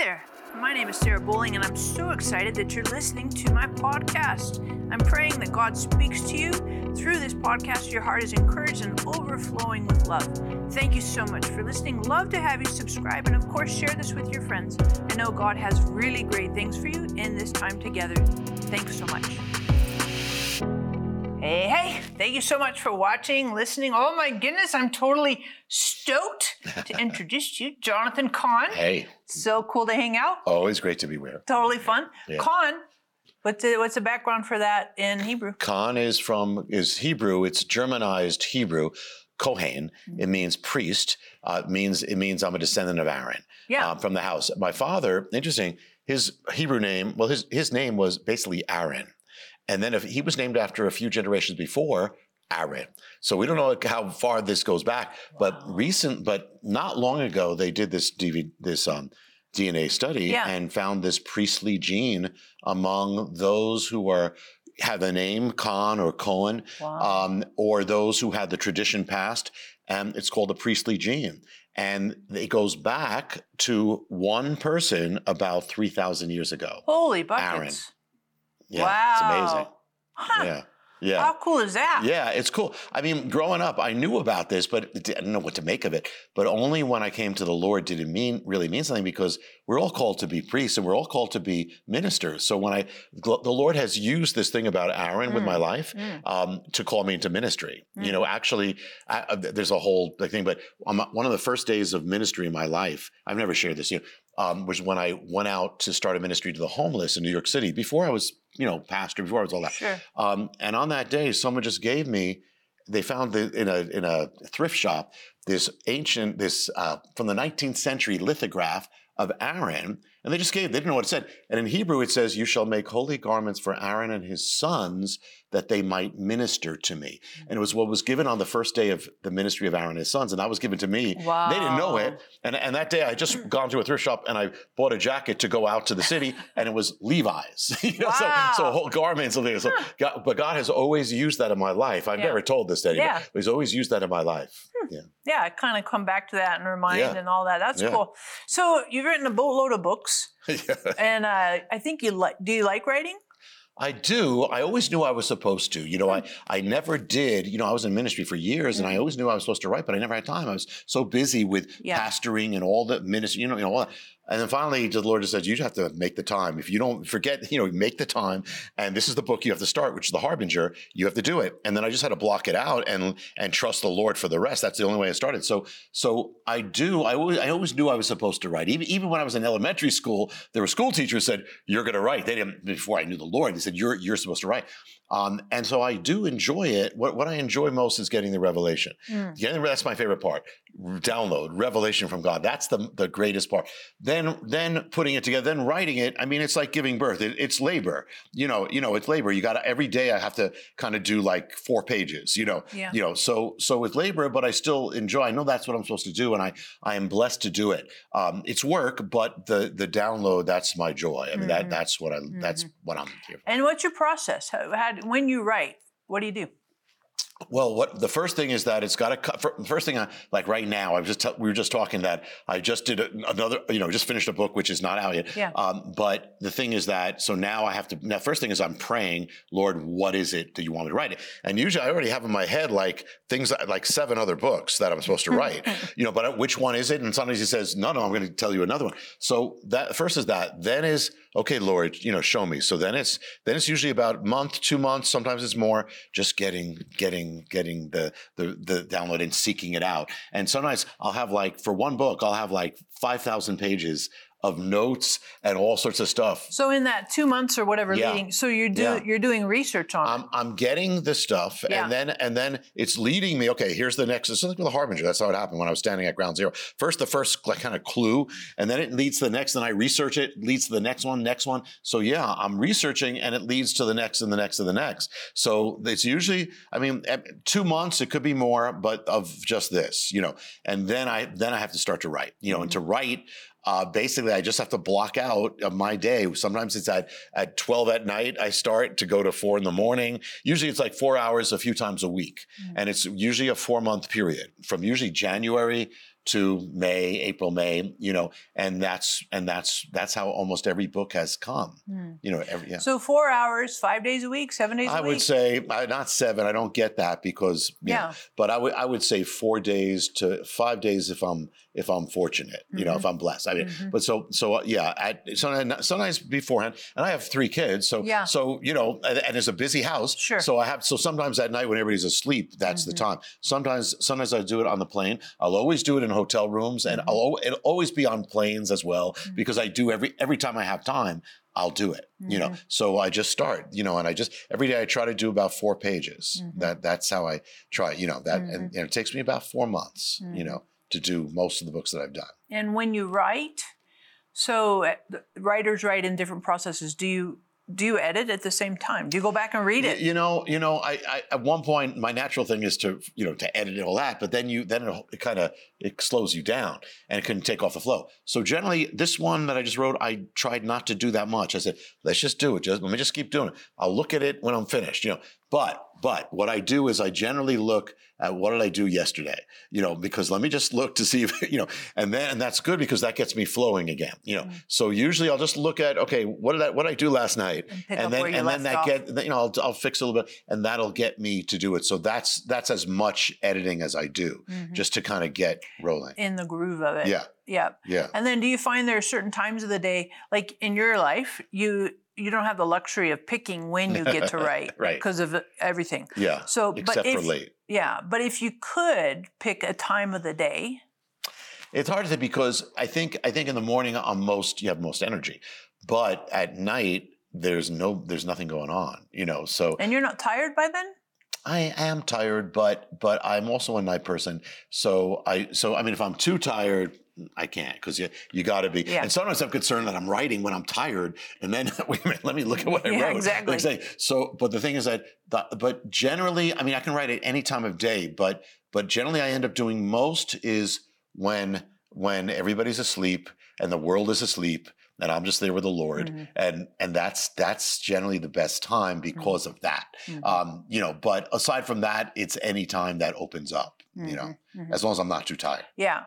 there. My name is Sarah Bowling, and I'm so excited that you're listening to my podcast. I'm praying that God speaks to you through this podcast. Your heart is encouraged and overflowing with love. Thank you so much for listening. Love to have you subscribe, and of course, share this with your friends. I know God has really great things for you in this time together. Thanks so much. Hey, hey, thank you so much for watching, listening. Oh my goodness, I'm totally stoked to introduce you, Jonathan Cahn. Hey, So cool to hang out. always great to be here. Totally fun. Yeah. Cahn, what's the, what's the background for that in Hebrew? Kahn is from is Hebrew. It's Germanized Hebrew. Kohen. It means priest. Uh, it means it means I'm a descendant of Aaron. Yeah. um, from the house. My father, interesting. His Hebrew name, well, his his name was basically Aaron, and then if he was named after a few generations before Aaron. So we don't know how far this goes back, but recent, but not long ago, they did this DV, this um, DNA study Yeah. and found this priestly gene among those who are have a name Cahn or Cohen, Wow. um, or those who had the tradition passed, and it's called the priestly gene. And it goes back to one person about 3,000 years ago. Holy buckets. Yeah, wow. it's amazing. Huh. Yeah. Yeah. How cool is that? Yeah, it's cool. I mean, growing up, I knew about this, but I didn't know what to make of it. But only when I came to the Lord did it mean really mean something because we're all called to be priests and we're all called to be ministers. So when I, the Lord has used this thing about Aaron with Mm. my life Mm. um, to call me into ministry. Mm. You know, actually, I, there's a whole thing. But on one of the first days of ministry in my life, I've never shared this. You know, um, was when I went out to start a ministry to the homeless in New York City. Before I was, you know, pastor. Before I was all that. Sure. Um, and on that day, someone just gave me. They found the, in a in a thrift shop this ancient this uh, from the 19th century lithograph of Aaron, and they just gave. They didn't know what it said. And in Hebrew, it says, "You shall make holy garments for Aaron and his sons, that they might minister to me." And it was what was given on the first day of the ministry of Aaron and his sons, and that was given to me. Wow. They didn't know it, and and that day I just gone to a thrift shop and I bought a jacket to go out to the city, and it was Levi's. you know, so, so Wow. whole garments and things. So God, but God has always used that in my life. I've Yeah. never told this to anyone, Yeah. but He's always used that in my life. Yeah. Yeah, I kind of come back to that and remind Yeah. and all that. That's cool. So you've written a boatload of books, Yeah. and uh, I think you like. Do you like writing? I do. I always knew I was supposed to. You know, I, I never did. You know, I was in ministry for years and I mm-hmm. always knew I was supposed to write, but I never had time. I was so busy with Yeah. pastoring and all the ministry, you know, you know, all that. And then finally, the Lord just says, you have to make the time. If you don't forget, you know, make the time. And this is the book you have to start, which is The Harbinger. You have to do it. And then I just had to block it out and and trust the Lord for the rest. That's the only way I started. So so I do. I always I always knew I was supposed to write. Even even when I was in elementary school, there were school teachers said, You're gonna write. They didn't before I knew the Lord, they said, You're you're supposed to write. Um, and so I do enjoy it. What what I enjoy most is getting the revelation. Mm. Getting that's my favorite part. Download revelation from God. That's the the greatest part. Then then putting it together, then writing it. I mean, it's like giving birth. It, it's labor. You know, you know, it's labor. You got to every day. I have to kind of do like four pages. You know, Yeah. you know. So so it's labor, but I still enjoy. I know that's what I'm supposed to do, and I I am blessed to do it. Um, it's work, but the the download that's my joy. I mean, Mhm. that that's what I that's Mhm. what I'm here. for. And what's your process? How, how, when you write, what do you do? Well, what the first thing is that it's got to cut. fir- First thing, I, like right now, I was just t- we were just talking that I just did a, another, you know, just finished a book which is not out yet. Yeah. Um, but the thing is that so now I have to. Now, first thing is I'm praying, Lord, what is it that you want me to write? And usually I already have in my head like things like seven other books that I'm supposed to write. you know, but uh, which one is it? And sometimes he says, no, no, I'm going to tell you another one. So that first is that. Then is okay, Lord, you know, show me. So then it's then it's usually about month, two months, sometimes it's more, just getting getting getting the the the download and seeking it out. And sometimes I'll have like for one book, I'll have like five thousand pages of notes and all sorts of stuff. So in that two months or whatever Yeah. leading, so you do Yeah. you're doing research on. I'm, I'm getting the stuff, Yeah. and then and then it's leading me. Okay, here's the next. It's like with the harbinger. That's how it happened when I was standing at ground zero. First, the first like kind of clue, and then it leads to the next. And I research it, leads to the next one, next one. So yeah, I'm researching, and it leads to the next and the next and the next. So it's usually, I mean, eh, two months. It could be more, but of just this, you know. And then I then I have to start to write, you know, and to mm-hmm. write. Uh, basically, I just have to block out of my day. Sometimes it's at at twelve at night. I start to go to four in the morning. Usually, it's like four hours a few times a week, Mm. and it's usually a four month period from usually January to May, April, May, you know, and that's and that's that's how almost every book has come. Mm. You know, every yeah. So four hours, five days a week, seven days a I week. I would say uh, not seven. I don't get that because know, yeah. but I would I would say four days to five days if I'm if I'm fortunate, you know, if I'm blessed. I mean, Mhm. but so so uh, yeah, at sometimes, sometimes beforehand, and I have three kids, so Yeah. so you know, and, and it's a busy house, Sure. So I have so sometimes at night when everybody's asleep, that's the Mhm. time. Sometimes sometimes I do it on the plane. I'll always do it in hotel rooms, and Mhm. I'll it'll always be on planes as well Mhm. because I do every every time I have time. I'll do it, you know. So I just start, you know, and I just every day I try to do about four pages. That that's how I try, you know. That and know, it takes me about four months, you know, to do most of the books that I've done. And when you write, so uh, writers write in different processes. Do you do you edit at the same time? Do you go back and read it? You know, you know, I, I at one point my natural thing is to you know to edit all that, but then you then it, it kind of it slows you down and it can take off the flow. So generally, this one that I just wrote, I tried not to do that much. I said, let's just do it. Just let me just keep doing it. I'll look at it when I'm finished. You know, but but what I do is I generally look at what did I do yesterday. You know, because let me just look to see if you know, and then and that's good because that gets me flowing again. You know, Mm. so usually I'll just look at okay, what did I what did I do last night And and then and then that off. get you know I'll, I'll fix a little bit and that'll get me to do it so that's that's as much editing as i do Mhm. just to kind of get rolling in the groove of it. yeah Yeah. yeah And then do you find there are certain times of the day, like in your life, you you don't have the luxury of picking when you get to write Right. because of everything. yeah So, but except if, for late yeah, but if you could pick a time of the day, it's hard to say because i think i think in the morning i'm most you have most energy but at night there's no there's nothing going on you know so and you're not tired by then, I am tired, but but I'm also a night person. So I so I mean, if I'm too tired, I can't because you you got to be. Yeah. And sometimes I'm concerned that I'm writing when I'm tired, and then wait a minute, let me look at what I Yeah, wrote. exactly. Like say, so, but the thing is that, the, but generally, I mean, I can write at any time of day, but but generally, I end up doing most is when when everybody's asleep and the world is asleep. And I'm just there with the Lord, Mhm. and and that's that's generally the best time because of that. Mhm. Um, you know, but aside from that, it's any time that opens up, you know, Mhm, mhm. as long as I'm not too tired. Yeah.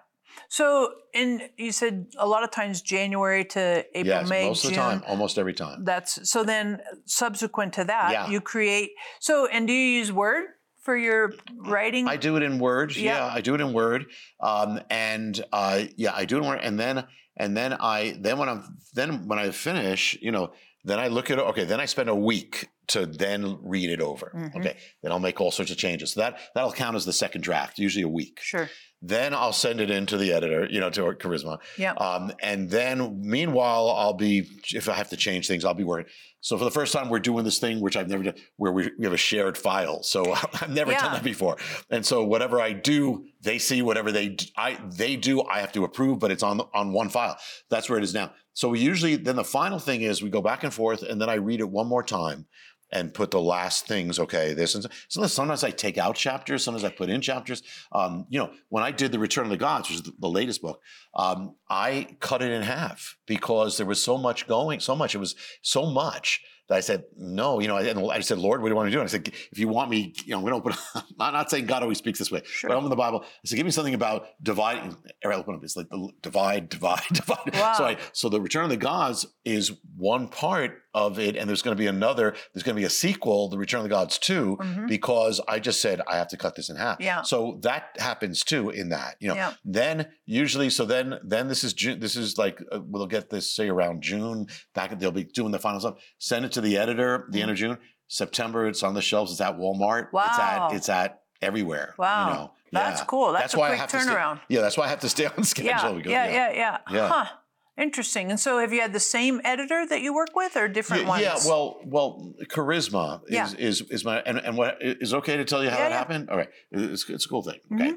So, and you said a lot of times January to April, yes, May, most June. of the time, almost every time. That's so. Then subsequent to that, Yeah. you create. So, and do you use Word for your writing? I do it in Word. Yeah. Yeah, I do it in Word. Um, and uh, yeah, I do it in Word. And then and then I then when I'm then when I finish, you know, then I look at. Okay, then I spend a week to then read it over. Mhm. Okay, then I'll make all sorts of changes. So that that'll count as the second draft, usually a week. Sure. Then I'll send it in to the editor, you know, to Charisma. Yeah. Um, and then meanwhile, I'll be if I have to change things, I'll be working. So for the first time, we're doing this thing which I've never done, where we, we have a shared file. So I've never Yeah. done that before. And so whatever I do, they see whatever they d- I they do. I have to approve, but it's on on one file. That's where it is now. So we usually then the final thing is we go back and forth, and then I read it one more time and put the last things. Okay, this and so sometimes I take out chapters, sometimes I put in chapters. Um, you know, when I did the Return of the Gods, which is the, latest book, um, I cut it in half because there was so much going, so much. It was so much that I said, no, you know, and I said, Lord, what do you want me to do? And I said, if you want me, you know, I'm going to open, I'm not saying God always speaks this way, Sure. but I'm in the Bible. I said, give me something about dividing. Or I open up, it's like the divide, divide, divide. Wow. So, I, so the Return of the Gods is one part of it, and there's going to be another, there's going to be a sequel, The Return of the Gods 2, Mhm. because I just said I have to cut this in half. Yeah. So that happens too in that, you know. Yeah. Then usually, so then then this is June. This is like uh, we'll get this say around June. Back they'll be doing the final stuff. Send it to the editor. The end mm. of June. September, it's on the shelves. It's at Walmart. Wow. It's at it's at everywhere. Wow. You know. That's Yeah. cool. That's, a why I quick have to stay- turnaround. yeah, that's why I have to stay on schedule. Yeah, go- yeah, yeah, yeah, Yeah. Huh. Interesting. And so, have you had the same editor that you work with, or different Yeah, ones? yeah, well, well, charisma is Yeah. is is my and, and what is okay to tell you how Yeah, it happened? All right, it's, it's a cool thing. Mm-hmm. Okay,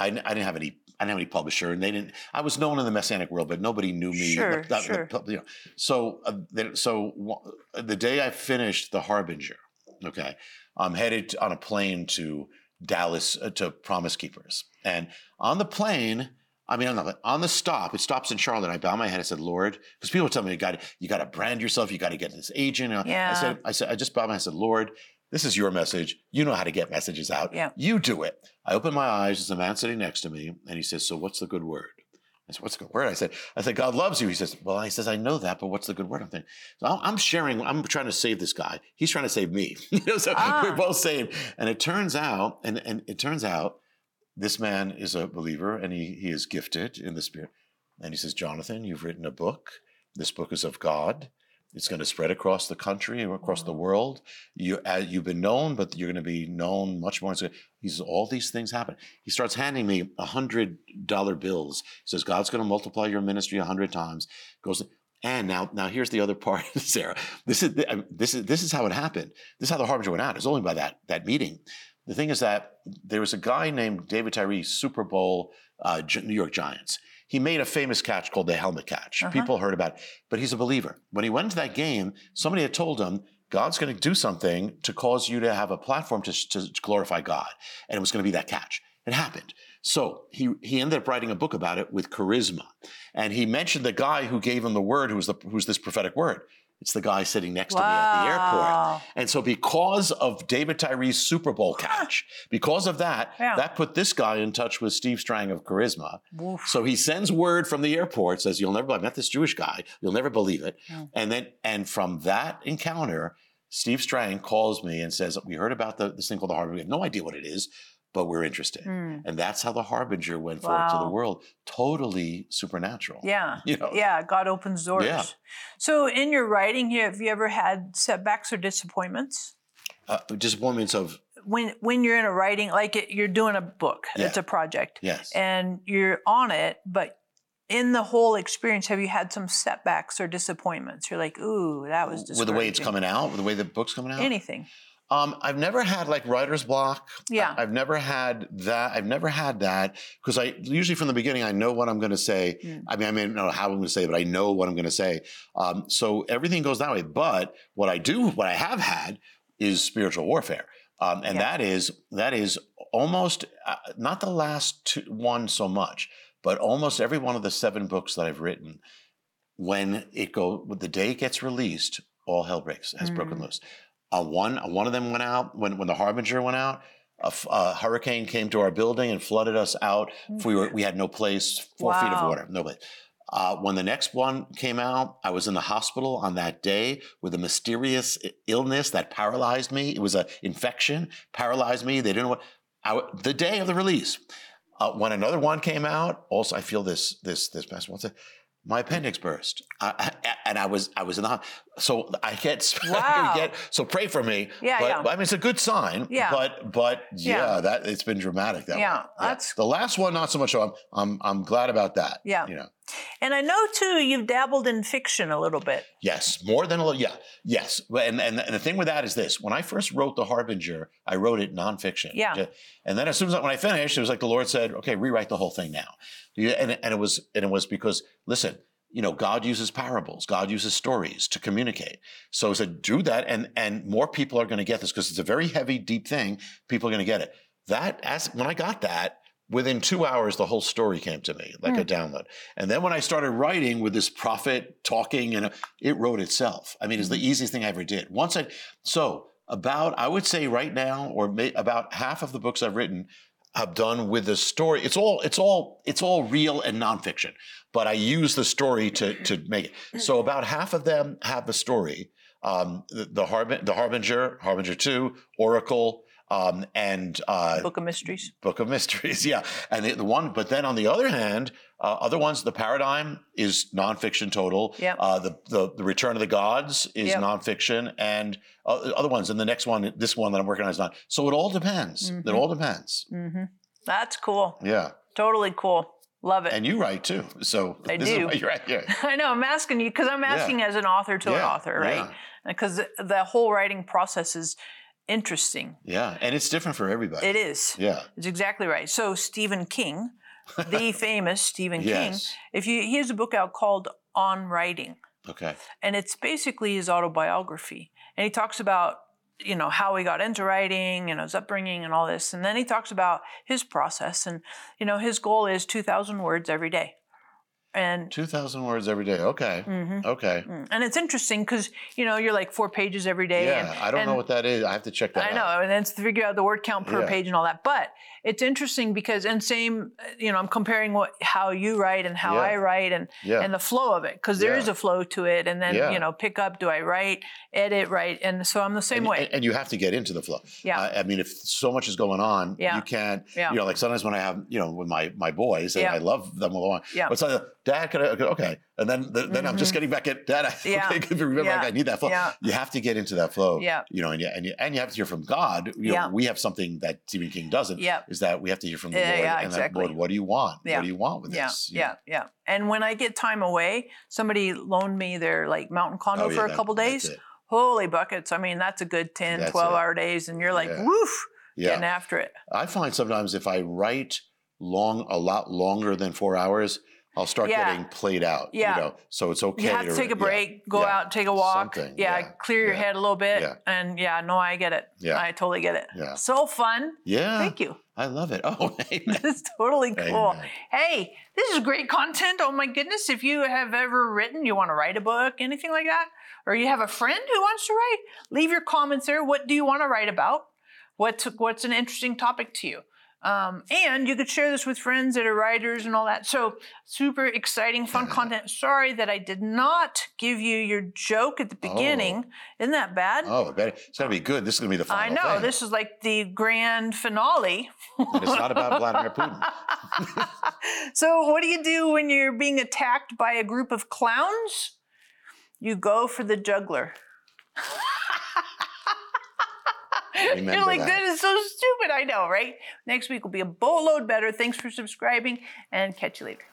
I, I didn't have any. I didn't have any publisher, and they didn't. I was known in the messianic world, but nobody knew me. Sure, Not- not- sure. you know. So, uh, then, so wa- the day I finished the Harbinger, okay, I'm headed on a plane to Dallas uh, to Promise Keepers, and on the plane. I mean, on the, on the stop, it stops in Charlotte. I bow my head. I said, "Lord," because people tell me you got you got to brand yourself. You got to get this agent. Yeah. I said, I said, I just bowed my head. I said, "Lord, This is your message. You know how to get messages out. Yeah. You do it. I open my eyes. There's a man sitting next to me, and he says, "So what's the good word?" I said, "What's the good word?" I said, "I said God loves you." He says, "Well," he says, "I know that, but what's the good word?" I'm thinking. So I'm- I'm sharing. I'm trying to save this guy. He's trying to save me. you know, so Ah. we're both saved. And it turns out, and and it turns out, this man is a believer, and he he is gifted in the spirit. And he says, "Jonathan, you've written a book. This book is of God." It's going to spread across the country and across the world. You, uh, you've been known, but you're going to be known much more. So he says, all these things happen. He starts handing me a hundred dollar bills. He says, God's going to multiply your ministry a hundred times. Goes, and now, now here's the other part, Sarah. This is this is this is how it happened. This is how the harbinger went out. It's only by that that meeting. The thing is that there was a guy named David Tyree, Super Bowl uh, New York Giants. He made a famous catch called the helmet catch. Uh-huh. People heard about it, but he's a believer. When he went into that game, somebody had told him, God's going to do something to cause you to have a platform to, to glorify God. And it was going to be that catch. It happened. So he, he ended up writing a book about it with charisma. And he mentioned the guy who gave him the word, who was, the, who's this prophetic word. It's the guy sitting next to me at the airport. And so, because of David Tyree's Super Bowl catch, because of that, Yeah. that put this guy in touch with Steve Strang of Charisma. Woof. So he sends word from the airport, says, "You'll never. I met this Jewish guy. You'll never believe it." Mm. And then, and from that encounter, Steve Strang calls me and says, "We heard about the, this thing called the Harbinger. We have no idea what it is, but we're interested." Mm. And that's how the Harbinger went forth to the world. Totally supernatural. Yeah. You know. Yeah, God opens doors. Yeah. So, in your writing here, have you ever had setbacks or disappointments? Uh, disappointments of When when you're in a writing, like it, you're doing a book, it's a project, yes. and you're on it, but in the whole experience, have you had some setbacks or disappointments? You're like, ooh, that was with the way it's coming out, with the way the book's coming out. Anything. Um, I've never had like writer's block. Yeah. I, have never had that. I've never had that because I usually from the beginning I know what I'm going to say. Mm. I mean, I may not know how I'm going to say, it, but I know what I'm going to say. Um, so everything goes that way. But what I do, what I have had, is spiritual warfare, um, and Yeah. that is that is almost uh, not the last two, one so much, but almost every one of the seven books that I've written. When it go, when the day it gets released, all hell breaks, has broken Mm. loose. Uh, one one of them went out when when the harbinger went out. A, f- a hurricane came to our building and flooded us out. We were we had no place, four feet of water, no place. Uh, when the next one came out, I was in the hospital on that day with a mysterious illness that paralyzed me. It was an infection, paralyzed me. They didn't know what. I, the day of the release, uh, when another one came out, also I feel this this this what's it? My appendix burst, I, I- and I was I was in the so I get, I Wow. get so pray for me. Yeah, but, yeah. I mean it's a good sign. Yeah. but but yeah, Yeah. that it's been dramatic. That Yeah, one. that's- the last one not so much. So I'm I'm I'm glad about that. Yeah. you know. And I know too, you've dabbled in fiction a little bit. Yes, more than a little. Yeah, yes. And, and the thing with that is this: when I first wrote The Harbinger, I wrote it nonfiction. Yeah. And then as soon as I, when I finished, it was like the Lord said, "Okay, rewrite the whole thing now." And and it was and it was because listen, you know, God uses parables, God uses stories to communicate. So I said, do that, and and more people are going to get this because it's a very heavy, deep thing. People are going to get it. That as when I got that. Within two hours, the whole story came to me like a mm. download. And then when I started writing with this prophet talking, and uh, it wrote itself. I mean, it's the mm-hmm. easiest thing I ever did. Once I, so about, I would say right now, or may, about half of the books I've written, I've done with the story. It's all, it's all, it's all real and nonfiction, but I use the story to to make it. So mm. about half of them have a story. Um, the the, Harbin, the Harbinger, Harbinger Two, Oracle, um, and uh, Book of Mysteries. Book of Mysteries, yeah. And the, the one, but then on the other hand, uh, other ones, the paradigm is nonfiction total. Yeah. Uh, the, the the Return of the Gods is Yep. nonfiction, and uh, other ones. And the next one, this one that I'm working on is not. So it all depends. It Mhm. all depends. hmm That's cool. Yeah. Totally cool. Love it. And you write too. So I do. is why you're right here. I know. I'm asking you because I'm Yeah. asking as an author to an author, right? Because the whole writing process is interesting. Yeah, and it's different for everybody. It is. Yeah. It's exactly right. So Stephen King, the famous Stephen King, if you he has a book out called On Writing, Okay. and it's basically his autobiography, and he talks about you know how he got into writing and his upbringing and all this, and then he talks about his process, and you know his goal is two thousand words every day. And 2,000 words every day. Okay. Mhm. Okay. Mm. and it's interesting because you know you're like four pages every day. Yeah. and, I don't know what that is. I have to check that out. I out. know, and then to figure out the word count per Yeah. page and all that. But it's interesting because, and same, uh, you know, I'm comparing what how you write and how Yeah. I write and Yeah. and the flow of it because there is Yeah. a flow to it. And then you know, pick up. Do I write, edit, write, and so I'm the same and, way. and- and you have to get into the flow. Yeah. I, I mean, if so much is going on, Yeah. you can't. Yeah. You know, like sometimes when I have, you know, with my my boys, and Yeah. I love them along. Yeah. But it's like, Dad, can I? Okay, and then the, then I'm just getting back at Dad. I, Mm-hmm. Yeah. okay, remember, Yeah. like, I need that flow. Yeah. You have to get into that flow. Yeah. You know, and you and you, and you have to hear from God. You know, Yeah. we have something that Stephen King doesn't. Yeah. Is that we have to hear from the Yeah, Lord yeah, and that, exactly. Lord, what do you want? Yeah. What do you want with yeah, this? You yeah, yeah. And when I get time away, somebody loaned me their like mountain condo Oh, yeah, for a that- couple days. Holy buckets. I mean, that's a good 10, That's 12 it. hour days. And you're like, Yeah. woof, Yeah. getting after it. I find sometimes if I write long, a lot longer than four hours, I'll start Yeah. getting played out. Yeah. You know, so it's okay. You have to take a yeah, break, go yeah, out, take a walk. Yeah, yeah, clear your yeah, head a little bit. yeah. And yeah, no, I get it. Yeah. I totally get it. Yeah. So fun. Yeah. Thank you. I love it. Oh, amen. is totally cool. Amen. Hey, this is great content. Oh my goodness. If you have ever written, you want to write a book, anything like that, or you have a friend who wants to write, leave your comments there. What do you want to write about? What's what's an interesting topic to you? Um, and you could share this with friends that are writers and all that. So super exciting, fun content. Sorry that I did not give you your joke at the beginning. Isn't that bad? Oh, bet it's gonna be good. This is gonna be the fun I know. thing. This is like the grand finale. and it's not about Vladimir Putin. so, what do you do when you're being attacked by a group of clowns? You go for the juggler. Remember You're like, that. that is so stupid. I know, right? Next week will be a boatload better. Thanks for subscribing and catch you later.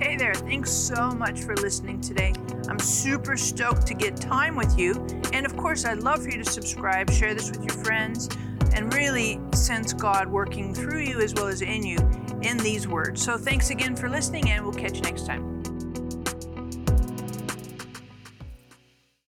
Hey there, thanks so much for listening today. I'm super stoked to get time with you. And of course, I'd love for you to subscribe, share this with your friends, and really sense God working through you as well as in you in these words. So thanks again for listening, and we'll catch you next time.